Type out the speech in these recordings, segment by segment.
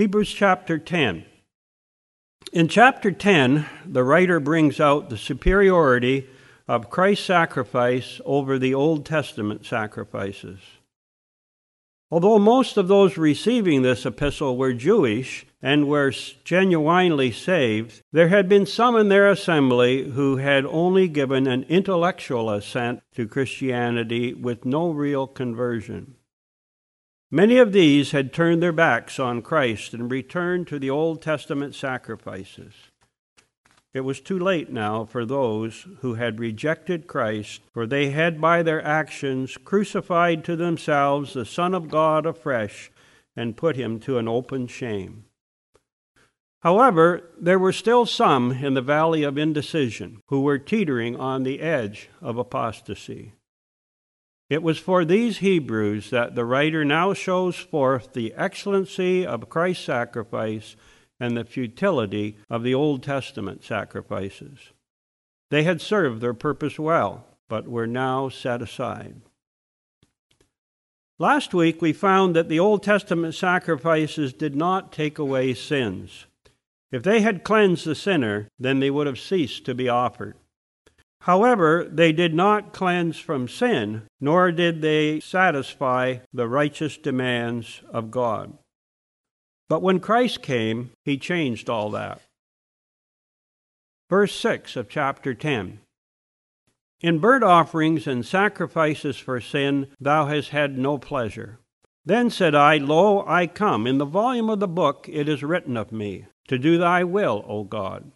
Hebrews chapter 10. In chapter 10, the writer brings out the superiority of Christ's sacrifice over the Old Testament sacrifices. Although most of those receiving this epistle were Jewish and were genuinely saved, there had been some in their assembly who had only given an intellectual assent to Christianity with no real conversion. Many of these had turned their backs on Christ and returned to the Old Testament sacrifices. It was too late now for those who had rejected Christ, for they had by their actions crucified to themselves the Son of God afresh and put him to an open shame. However, there were still some in the valley of indecision who were teetering on the edge of apostasy. It was for these Hebrews that the writer now shows forth the excellency of Christ's sacrifice and the futility of the Old Testament sacrifices. They had served their purpose well, but were now set aside. Last week we found that the Old Testament sacrifices did not take away sins. If they had cleansed the sinner, then they would have ceased to be offered. However, they did not cleanse from sin, nor did they satisfy the righteous demands of God. But when Christ came, he changed all that. Verse 6 of chapter 10 In burnt offerings and sacrifices for sin thou hast had no pleasure. Then said I, Lo, I come. In the volume of the book it is written of me, to do thy will, O God.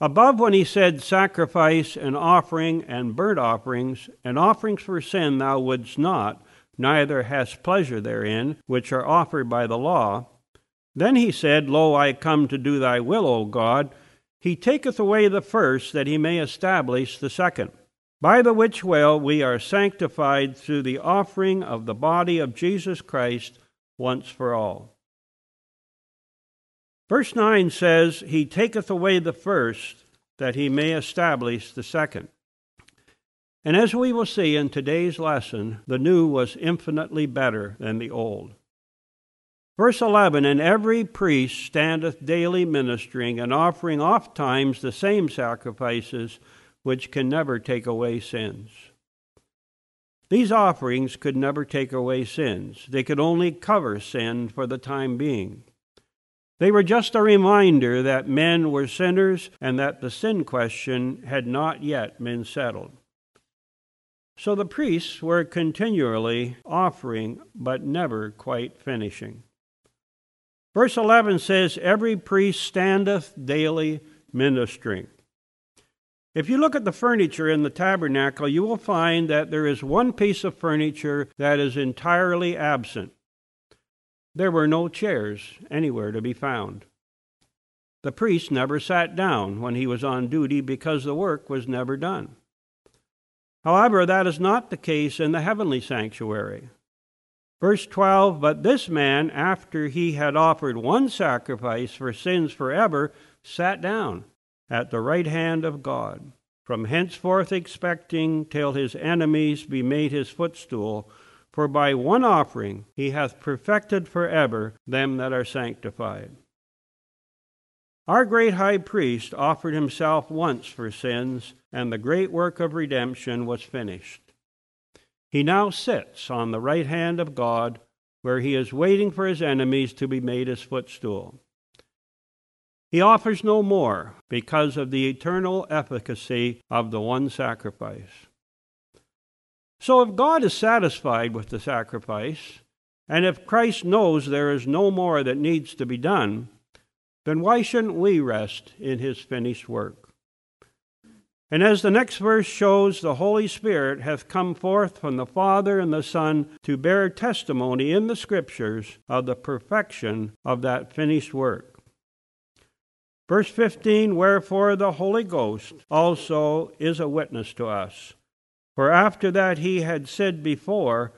Above, when he said, Sacrifice and offering and burnt offerings, and offerings for sin thou wouldst not, neither hast pleasure therein, which are offered by the law. Then he said, Lo, I come to do thy will, O God. He taketh away the first, that he may establish the second. By the which will we are sanctified through the offering of the body of Jesus Christ once for all. Verse 9 says, He taketh away the first, that he may establish the second. And as we will see in today's lesson, the new was infinitely better than the old. Verse 11 And every priest standeth daily ministering and offering oft times the same sacrifices which can never take away sins. These offerings could never take away sins, they could only cover sin for the time being. They were just a reminder that men were sinners and that the sin question had not yet been settled. So the priests were continually offering, but never quite finishing. Verse 11 says, Every priest standeth daily ministering. If you look at the furniture in the tabernacle, you will find that there is one piece of furniture that is entirely absent. There were no chairs anywhere to be found. The priest never sat down when he was on duty because the work was never done. However, that is not the case in the heavenly sanctuary. Verse 12 But this man, after he had offered one sacrifice for sins forever, sat down at the right hand of God, from henceforth expecting till his enemies be made his footstool. For by one offering he hath perfected forever them that are sanctified. Our great high priest offered himself once for sins, and the great work of redemption was finished. He now sits on the right hand of God, where he is waiting for his enemies to be made his footstool. He offers no more because of the eternal efficacy of the one sacrifice. So if God is satisfied with the sacrifice, and if Christ knows there is no more that needs to be done, then why shouldn't we rest in his finished work? And as the next verse shows, the Holy Spirit hath come forth from the Father and the Son to bear testimony in the Scriptures of the perfection of that finished work. Verse 15 Wherefore the Holy Ghost also is a witness to us. For after that he had said before,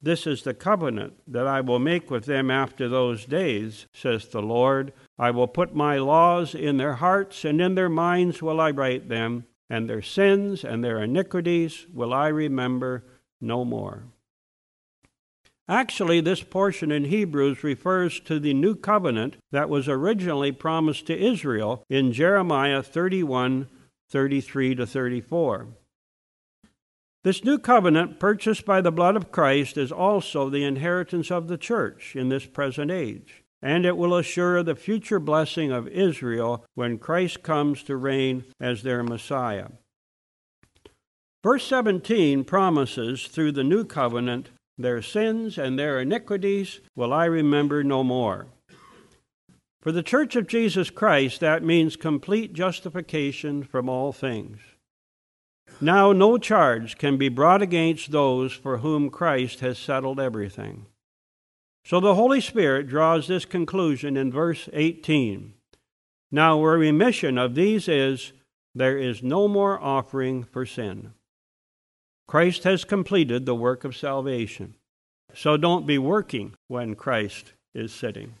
This is the covenant that I will make with them after those days, says the Lord. I will put my laws in their hearts, and in their minds will I write them, and their sins and their iniquities will I remember no more. Actually, this portion in Hebrews refers to the new covenant that was originally promised to Israel in Jeremiah 31 33 to 34. This new covenant, purchased by the blood of Christ, is also the inheritance of the church in this present age, and it will assure the future blessing of Israel when Christ comes to reign as their Messiah. Verse 17 promises through the new covenant, their sins and their iniquities will I remember no more. For the church of Jesus Christ, that means complete justification from all things. Now, no charge can be brought against those for whom Christ has settled everything. So the Holy Spirit draws this conclusion in verse 18. Now, where remission of these is, there is no more offering for sin. Christ has completed the work of salvation. So don't be working when Christ is sitting.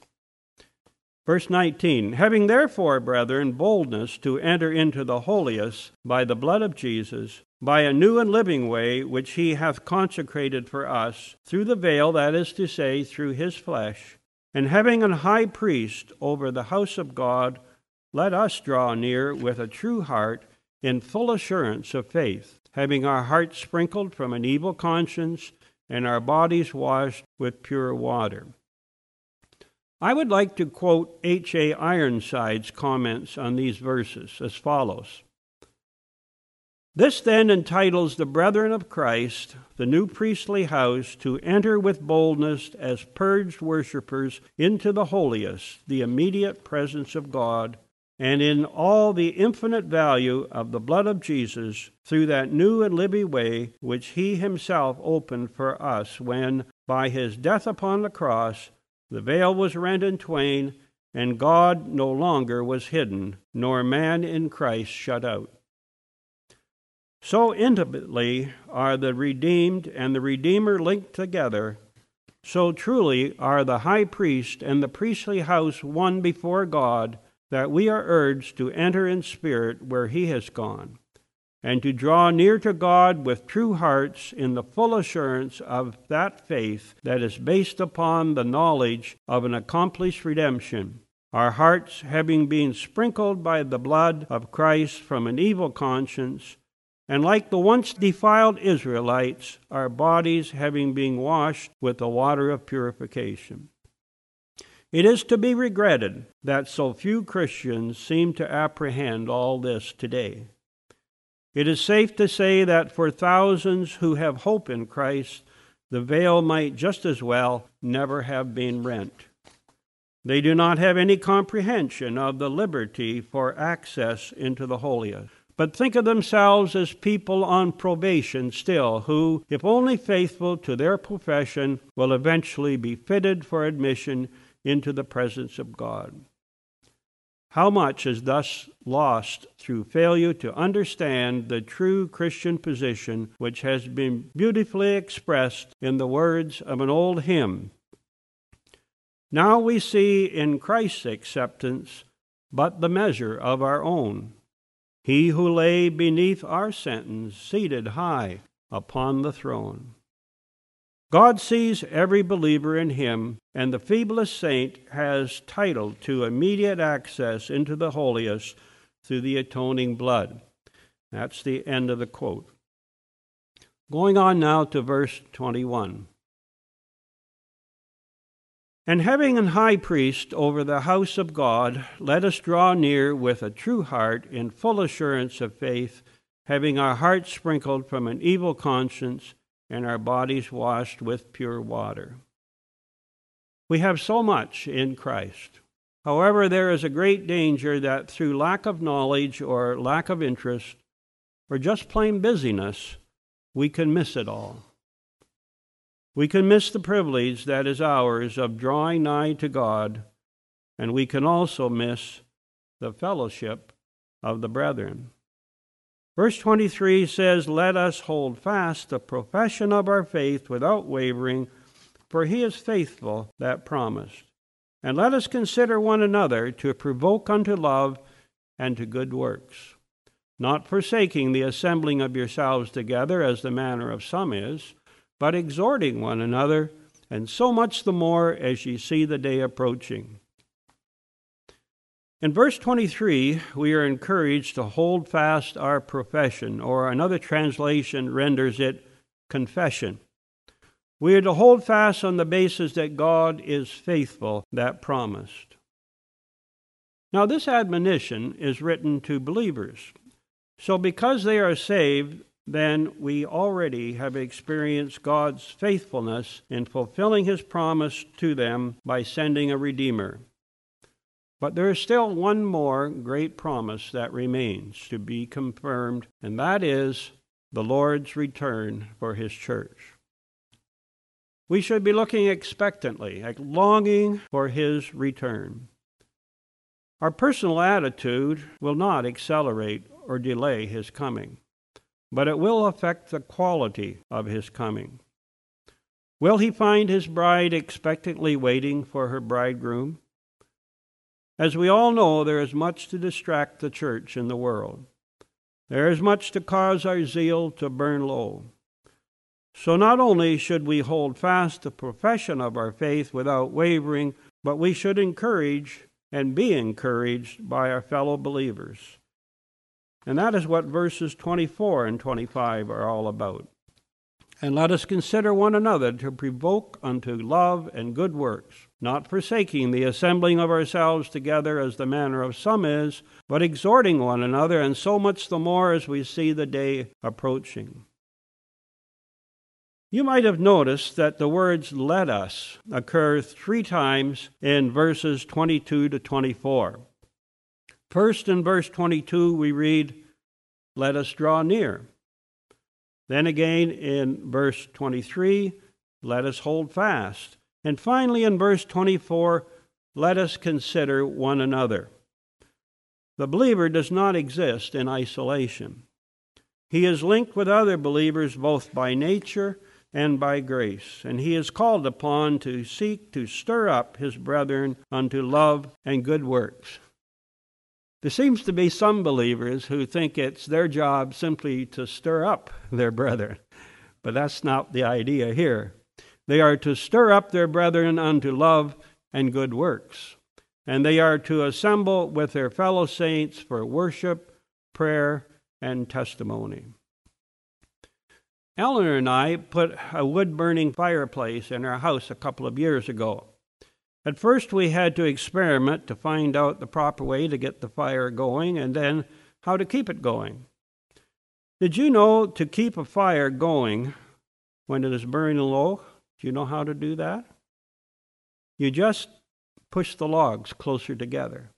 Verse 19 Having therefore, brethren, boldness to enter into the holiest by the blood of Jesus, by a new and living way which he hath consecrated for us, through the veil, that is to say, through his flesh, and having an high priest over the house of God, let us draw near with a true heart in full assurance of faith, having our hearts sprinkled from an evil conscience and our bodies washed with pure water. I would like to quote H.A. Ironside's comments on these verses as follows This then entitles the brethren of Christ, the new priestly house, to enter with boldness as purged worshippers into the holiest, the immediate presence of God, and in all the infinite value of the blood of Jesus through that new and living way which he himself opened for us when, by his death upon the cross, the veil was rent in twain, and God no longer was hidden, nor man in Christ shut out. So intimately are the redeemed and the Redeemer linked together, so truly are the high priest and the priestly house one before God, that we are urged to enter in spirit where he has gone and to draw near to God with true hearts in the full assurance of that faith that is based upon the knowledge of an accomplished redemption, our hearts having been sprinkled by the blood of Christ from an evil conscience, and like the once defiled Israelites, our bodies having been washed with the water of purification. It is to be regretted that so few Christians seem to apprehend all this today. It is safe to say that for thousands who have hope in Christ, the veil might just as well never have been rent. They do not have any comprehension of the liberty for access into the holiest, but think of themselves as people on probation still, who, if only faithful to their profession, will eventually be fitted for admission into the presence of God. How much is thus lost through failure to understand the true Christian position, which has been beautifully expressed in the words of an old hymn. Now we see in Christ's acceptance but the measure of our own. He who lay beneath our sentence, seated high upon the throne. God sees every believer in him, and the feeblest saint has title to immediate access into the holiest through the atoning blood. That's the end of the quote. Going on now to verse 21. And having an high priest over the house of God, let us draw near with a true heart in full assurance of faith, having our hearts sprinkled from an evil conscience and our bodies washed with pure water. We have so much in Christ. However, there is a great danger that through lack of knowledge or lack of interest or just plain busyness, we can miss it all. We can miss the privilege that is ours of drawing nigh to God, and we can also miss the fellowship of the brethren. Verse 23 says, Let us hold fast the profession of our faith without wavering, for he is faithful that promised. And let us consider one another to provoke unto love and to good works, not forsaking the assembling of yourselves together as the manner of some is, but exhorting one another, and so much the more as ye see the day approaching. In verse 23, we are encouraged to hold fast our profession, or another translation renders it confession. We are to hold fast on the basis that God is faithful, that promised. Now, this admonition is written to believers. So, because they are saved, then we already have experienced God's faithfulness in fulfilling his promise to them by sending a Redeemer. But there is still one more great promise that remains to be confirmed, and that is the Lord's return for his church. We should be looking expectantly, longing for his return. Our personal attitude will not accelerate or delay his coming, but it will affect the quality of his coming. Will he find his bride expectantly waiting for her bridegroom? As we all know, there is much to distract the church in the world. There is much to cause our zeal to burn low. So not only should we hold fast the profession of our faith without wavering, but we should encourage and be encouraged by our fellow believers. And that is what verses 24 and 25 are all about. And let us consider one another to provoke unto love and good works, not forsaking the assembling of ourselves together as the manner of some is, but exhorting one another, and so much the more as we see the day approaching. You might have noticed that the words let us occur three times in verses 22 to 24. First, in verse 22, we read, Let us draw near. Then again in verse 23, Let us hold fast. And finally in verse 24, Let us consider one another. The believer does not exist in isolation. He is linked with other believers both by nature and by grace. And he is called upon to seek to stir up his brethren unto love and good works. There seems to be some believers who think it's their job simply to stir up their brethren, but that's not the idea here. They are to stir up their brethren unto love and good works, and they are to assemble with their fellow saints for worship, prayer, and testimony. Eleanor and I put a wood burning fireplace in our house a couple of years ago. At first, we had to experiment to find out the proper way to get the fire going and then how to keep it going. Did you know to keep a fire going when it is burning low? Do you know how to do that? You just push the logs closer together.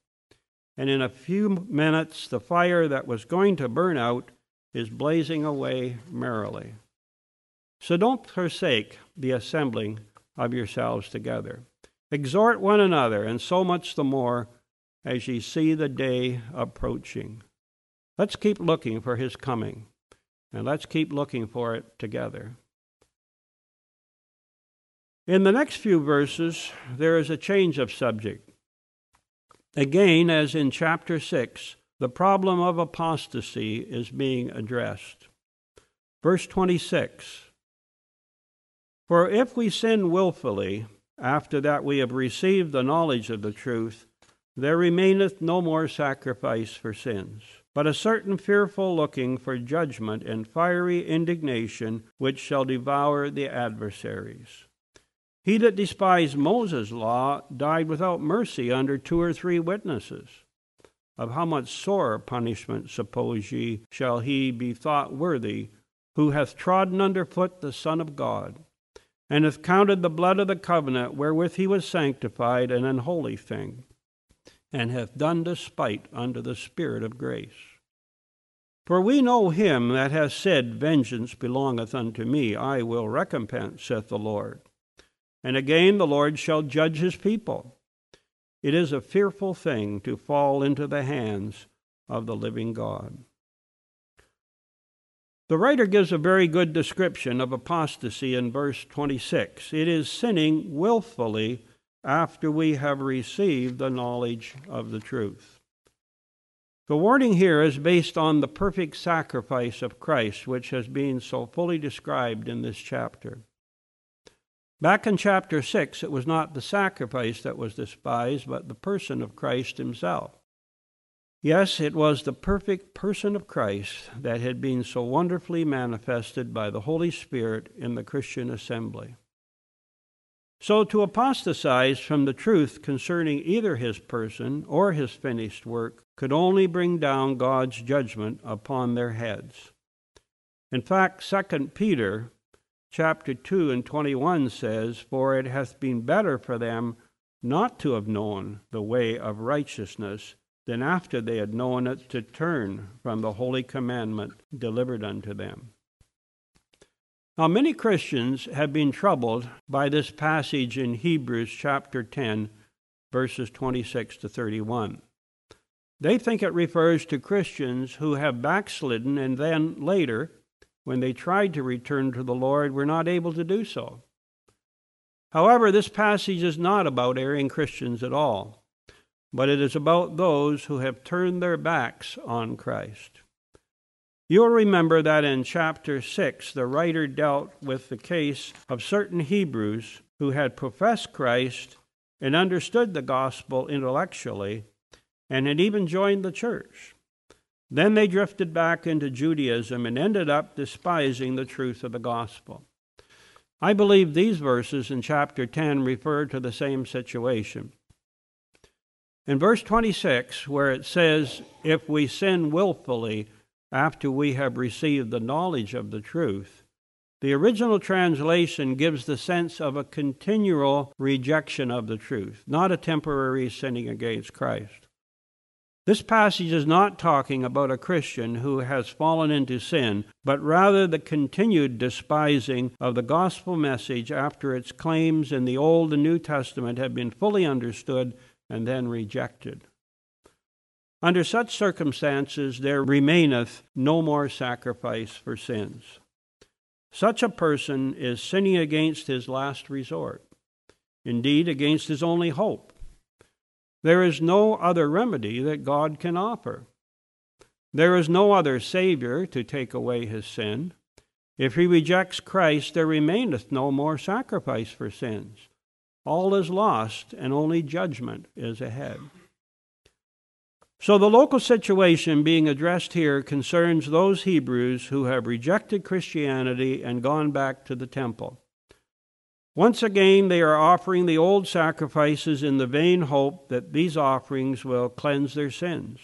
And in a few minutes, the fire that was going to burn out is blazing away merrily. So don't forsake the assembling of yourselves together. Exhort one another, and so much the more as ye see the day approaching. Let's keep looking for his coming, and let's keep looking for it together. In the next few verses, there is a change of subject. Again, as in chapter 6, the problem of apostasy is being addressed. Verse 26 for if we sin wilfully, after that we have received the knowledge of the truth, there remaineth no more sacrifice for sins, but a certain fearful looking for judgment and fiery indignation which shall devour the adversaries. He that despised Moses' law died without mercy under two or three witnesses. Of how much sorer punishment, suppose ye, shall he be thought worthy, who hath trodden under foot the Son of God? and hath counted the blood of the covenant wherewith he was sanctified an unholy thing, and hath done despite unto the Spirit of grace. For we know him that hath said, Vengeance belongeth unto me, I will recompense, saith the Lord. And again the Lord shall judge his people. It is a fearful thing to fall into the hands of the living God. The writer gives a very good description of apostasy in verse 26. It is sinning willfully after we have received the knowledge of the truth. The warning here is based on the perfect sacrifice of Christ, which has been so fully described in this chapter. Back in chapter 6, it was not the sacrifice that was despised, but the person of Christ himself. Yes, it was the perfect person of Christ that had been so wonderfully manifested by the Holy Spirit in the Christian assembly. So, to apostatize from the truth concerning either his person or his finished work could only bring down God's judgment upon their heads. In fact, 2 Peter chapter 2 and 21 says, For it hath been better for them not to have known the way of righteousness than after they had known it to turn from the holy commandment delivered unto them. Now, many Christians have been troubled by this passage in Hebrews chapter 10, verses 26 to 31. They think it refers to Christians who have backslidden and then later, when they tried to return to the Lord, were not able to do so. However, this passage is not about erring Christians at all, but it is about those who have turned their backs on Christ. You'll remember that in chapter 6, the writer dealt with the case of certain Hebrews who had professed Christ and understood the gospel intellectually and had even joined the church. Then they drifted back into Judaism and ended up despising the truth of the gospel. I believe these verses in chapter 10 refer to the same situation. In verse 26, where it says, If we sin willfully, after we have received the knowledge of the truth. The original translation gives the sense of a continual rejection of the truth, not a temporary sinning against Christ. This passage is not talking about a Christian who has fallen into sin, but rather the continued despising of the gospel message after its claims in the Old and New Testament have been fully understood and then rejected. Under such circumstances, there remaineth no more sacrifice for sins. Such a person is sinning against his last resort, indeed, against his only hope. There is no other remedy that God can offer. There is no other Savior to take away his sin. If he rejects Christ, there remaineth no more sacrifice for sins. All is lost, and only judgment is ahead. So, the local situation being addressed here concerns those Hebrews who have rejected Christianity and gone back to the temple. Once again, they are offering the old sacrifices in the vain hope that these offerings will cleanse their sins.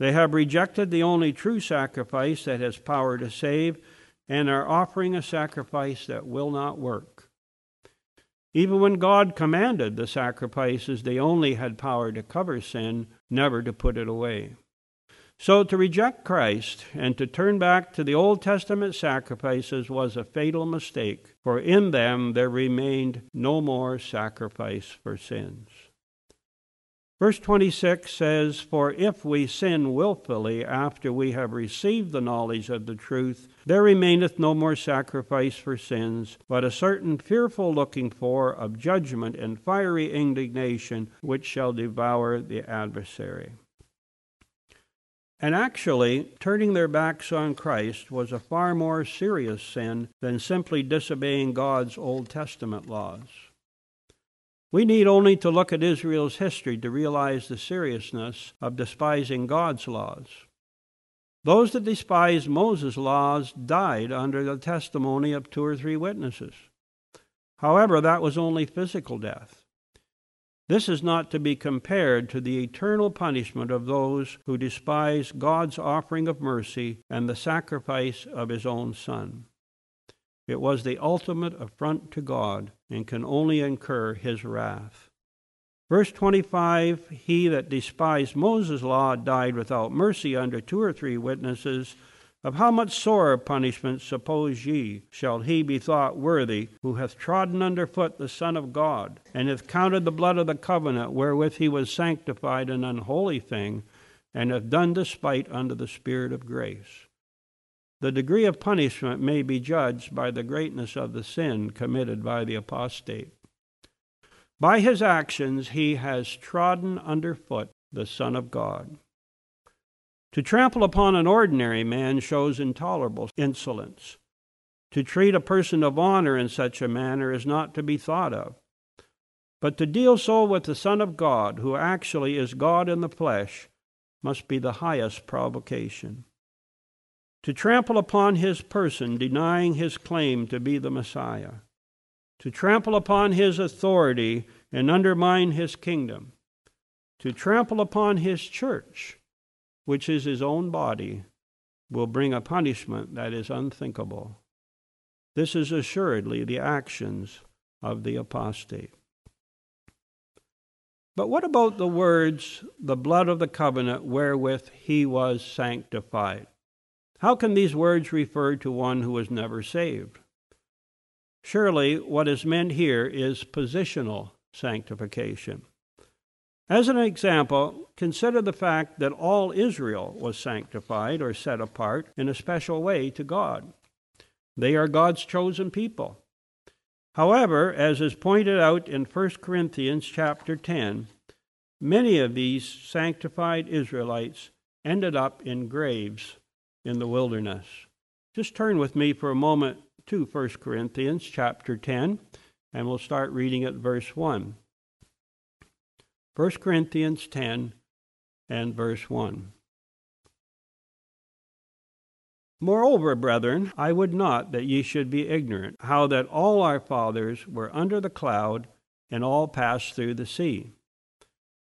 They have rejected the only true sacrifice that has power to save and are offering a sacrifice that will not work. Even when God commanded the sacrifices, they only had power to cover sin, never to put it away. So to reject Christ and to turn back to the Old Testament sacrifices was a fatal mistake, for in them there remained no more sacrifice for sins. Verse 26 says, For if we sin wilfully after we have received the knowledge of the truth, there remaineth no more sacrifice for sins, but a certain fearful looking for of judgment and fiery indignation which shall devour the adversary. And actually, turning their backs on Christ was a far more serious sin than simply disobeying God's Old Testament laws. We need only to look at Israel's history to realize the seriousness of despising God's laws. Those that despised Moses' laws died under the testimony of two or three witnesses. However, that was only physical death. This is not to be compared to the eternal punishment of those who despise God's offering of mercy and the sacrifice of his own Son. It was the ultimate affront to God and can only incur his wrath. Verse 25 He that despised Moses' law died without mercy under two or three witnesses. Of how much sorer punishment, suppose ye, shall he be thought worthy, who hath trodden under foot the Son of God, and hath counted the blood of the covenant wherewith he was sanctified an unholy thing, and hath done despite unto the Spirit of grace? The degree of punishment may be judged by the greatness of the sin committed by the apostate. By his actions, he has trodden under foot the Son of God. To trample upon an ordinary man shows intolerable insolence. To treat a person of honor in such a manner is not to be thought of. But to deal so with the Son of God, who actually is God in the flesh, must be the highest provocation. To trample upon his person, denying his claim to be the Messiah. To trample upon his authority and undermine his kingdom. To trample upon his church, which is his own body, will bring a punishment that is unthinkable. This is assuredly the actions of the apostate. But what about the words, the blood of the covenant wherewith he was sanctified? How can these words refer to one who was never saved? Surely what is meant here is positional sanctification. As an example, consider the fact that all Israel was sanctified or set apart in a special way to God. They are God's chosen people. However, as is pointed out in 1 Corinthians chapter 10, many of these sanctified Israelites ended up in graves in the wilderness. Just turn with me for a moment to 1 Corinthians chapter 10, and we'll start reading at verse 1. 1 Corinthians 10 and verse 1. Moreover, brethren, I would not that ye should be ignorant, how that all our fathers were under the cloud, and all passed through the sea,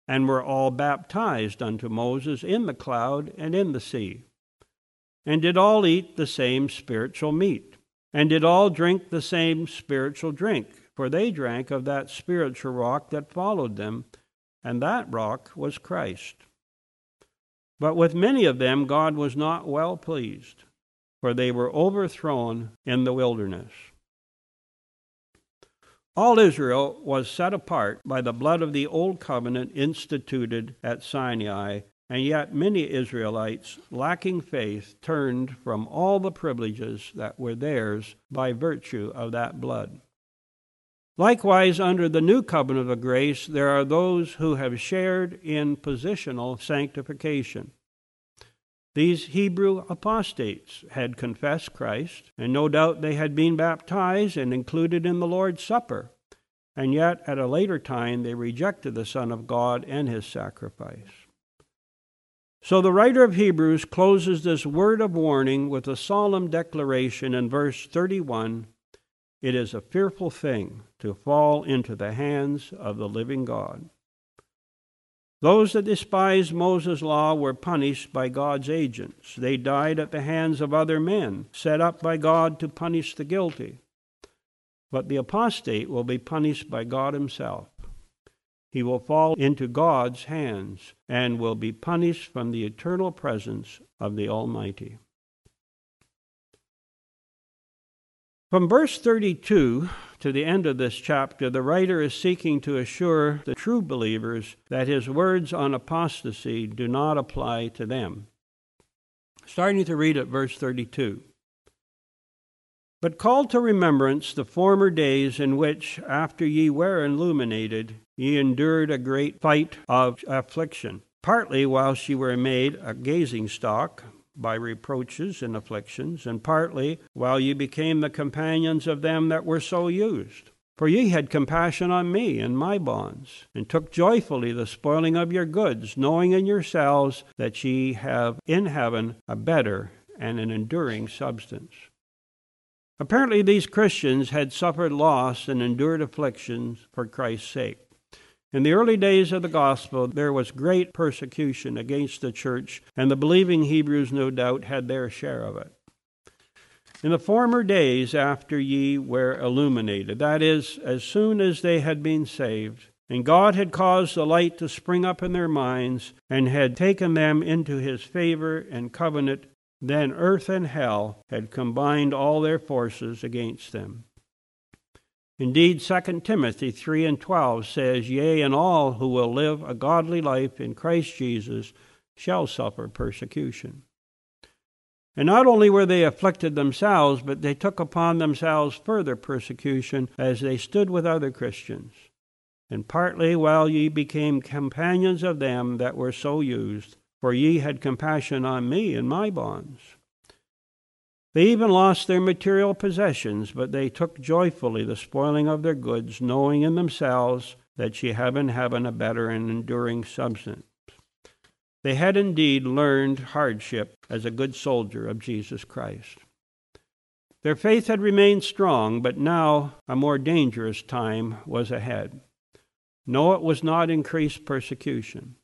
and were all baptized unto Moses in the cloud and in the sea, and did all eat the same spiritual meat, and did all drink the same spiritual drink, for they drank of that spiritual rock that followed them and that rock was Christ. But with many of them God was not well pleased, for they were overthrown in the wilderness. All Israel was set apart by the blood of the old covenant instituted at Sinai, and yet many Israelites, lacking faith, turned from all the privileges that were theirs by virtue of that blood. Likewise, under the new covenant of grace, there are those who have shared in positional sanctification. These Hebrew apostates had confessed Christ, and no doubt they had been baptized and included in the Lord's Supper, and yet at a later time they rejected the Son of God and his sacrifice. So the writer of Hebrews closes this word of warning with a solemn declaration in verse 31 it is a fearful thing to fall into the hands of the living God. Those that despised Moses' law were punished by God's agents. They died at the hands of other men, set up by God to punish the guilty. But the apostate will be punished by God Himself. He will fall into God's hands and will be punished from the eternal presence of the Almighty. From verse 32 to the end of this chapter, the writer is seeking to assure the true believers that his words on apostasy do not apply to them. Starting to read at verse 32. But call to remembrance the former days in which, after ye were illuminated, ye endured a great fight of affliction, partly whilst ye were made a gazing stock by reproaches and afflictions, and partly while ye became the companions of them that were so used. For ye had compassion on me and my bonds, and took joyfully the spoiling of your goods, knowing in yourselves that ye have in heaven a better and an enduring substance. Apparently, these Christians had suffered loss and endured afflictions for Christ's sake. In the early days of the gospel, there was great persecution against the church, and the believing Hebrews, no doubt, had their share of it. In the former days after ye were illuminated, that is, as soon as they had been saved, and God had caused the light to spring up in their minds, and had taken them into his favor and covenant, then earth and hell had combined all their forces against them. Indeed, 2 Timothy 3 and 12 says, Yea, and all who will live a godly life in Christ Jesus shall suffer persecution. And not only were they afflicted themselves, but they took upon themselves further persecution as they stood with other Christians. And partly while ye became companions of them that were so used, for ye had compassion on me in my bonds. They even lost their material possessions, but they took joyfully the spoiling of their goods, knowing in themselves that ye have in heaven a better and enduring substance. They had indeed learned hardship as a good soldier of Jesus Christ. Their faith had remained strong, but now a more dangerous time was ahead. No, it was not increased persecution.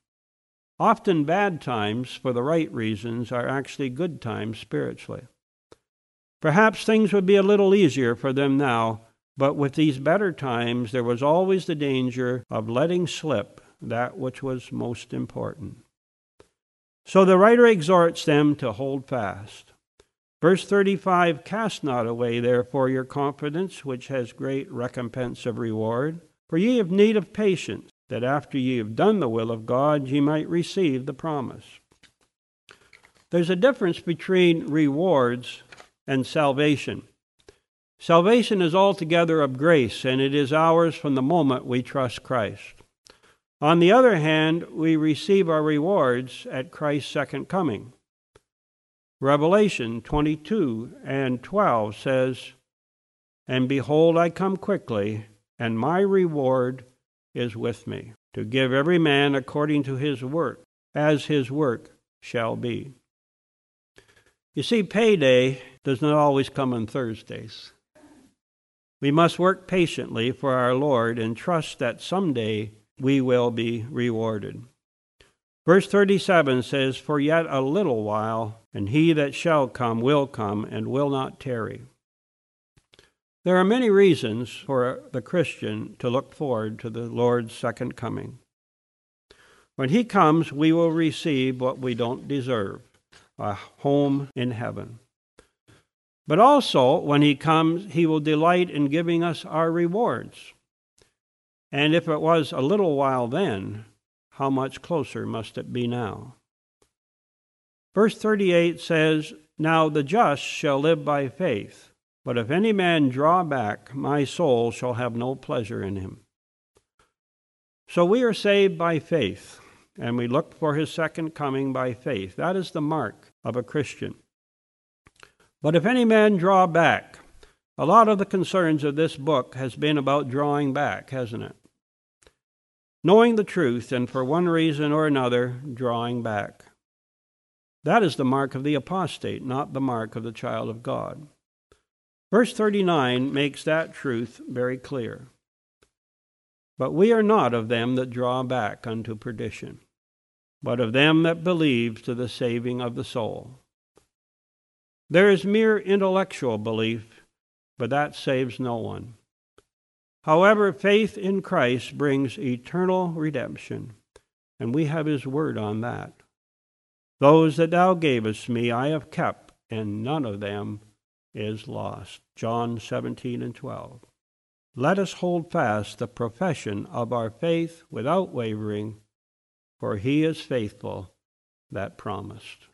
Often bad times, for the right reasons, are actually good times spiritually. Perhaps things would be a little easier for them now, but with these better times, there was always the danger of letting slip that which was most important. So the writer exhorts them to hold fast. Verse 35 Cast not away, therefore, your confidence, which has great recompense of reward. For ye have need of patience, that after ye have done the will of God, ye might receive the promise. There's a difference between rewards and salvation. Salvation is altogether of grace, and it is ours from the moment we trust Christ. On the other hand, we receive our rewards at Christ's second coming. Revelation 22 and 12 says, And behold, I come quickly, and my reward is with me, to give every man according to his work, as his work shall be. You see, payday does not always come on Thursdays. We must work patiently for our Lord and trust that someday we will be rewarded. Verse 37 says, For yet a little while, and he that shall come will come and will not tarry. There are many reasons for the Christian to look forward to the Lord's second coming. When he comes, we will receive what we don't deserve a home in heaven. But also, when he comes, he will delight in giving us our rewards. And if it was a little while then, how much closer must it be now? Verse 38 says, Now the just shall live by faith, but if any man draw back, my soul shall have no pleasure in him. So we are saved by faith, and we look for his second coming by faith. That is the mark of a Christian. But if any man draw back, a lot of the concerns of this book has been about drawing back, hasn't it? knowing the truth and for one reason or another drawing back. That is the mark of the apostate, not the mark of the child of God. Verse 39 makes that truth very clear. But we are not of them that draw back unto perdition, but of them that believe to the saving of the soul. There is mere intellectual belief, but that saves no one. However, faith in Christ brings eternal redemption, and we have his word on that. Those that thou gavest me I have kept, and none of them is lost. John 17 and 12. Let us hold fast the profession of our faith without wavering, for he is faithful that promised.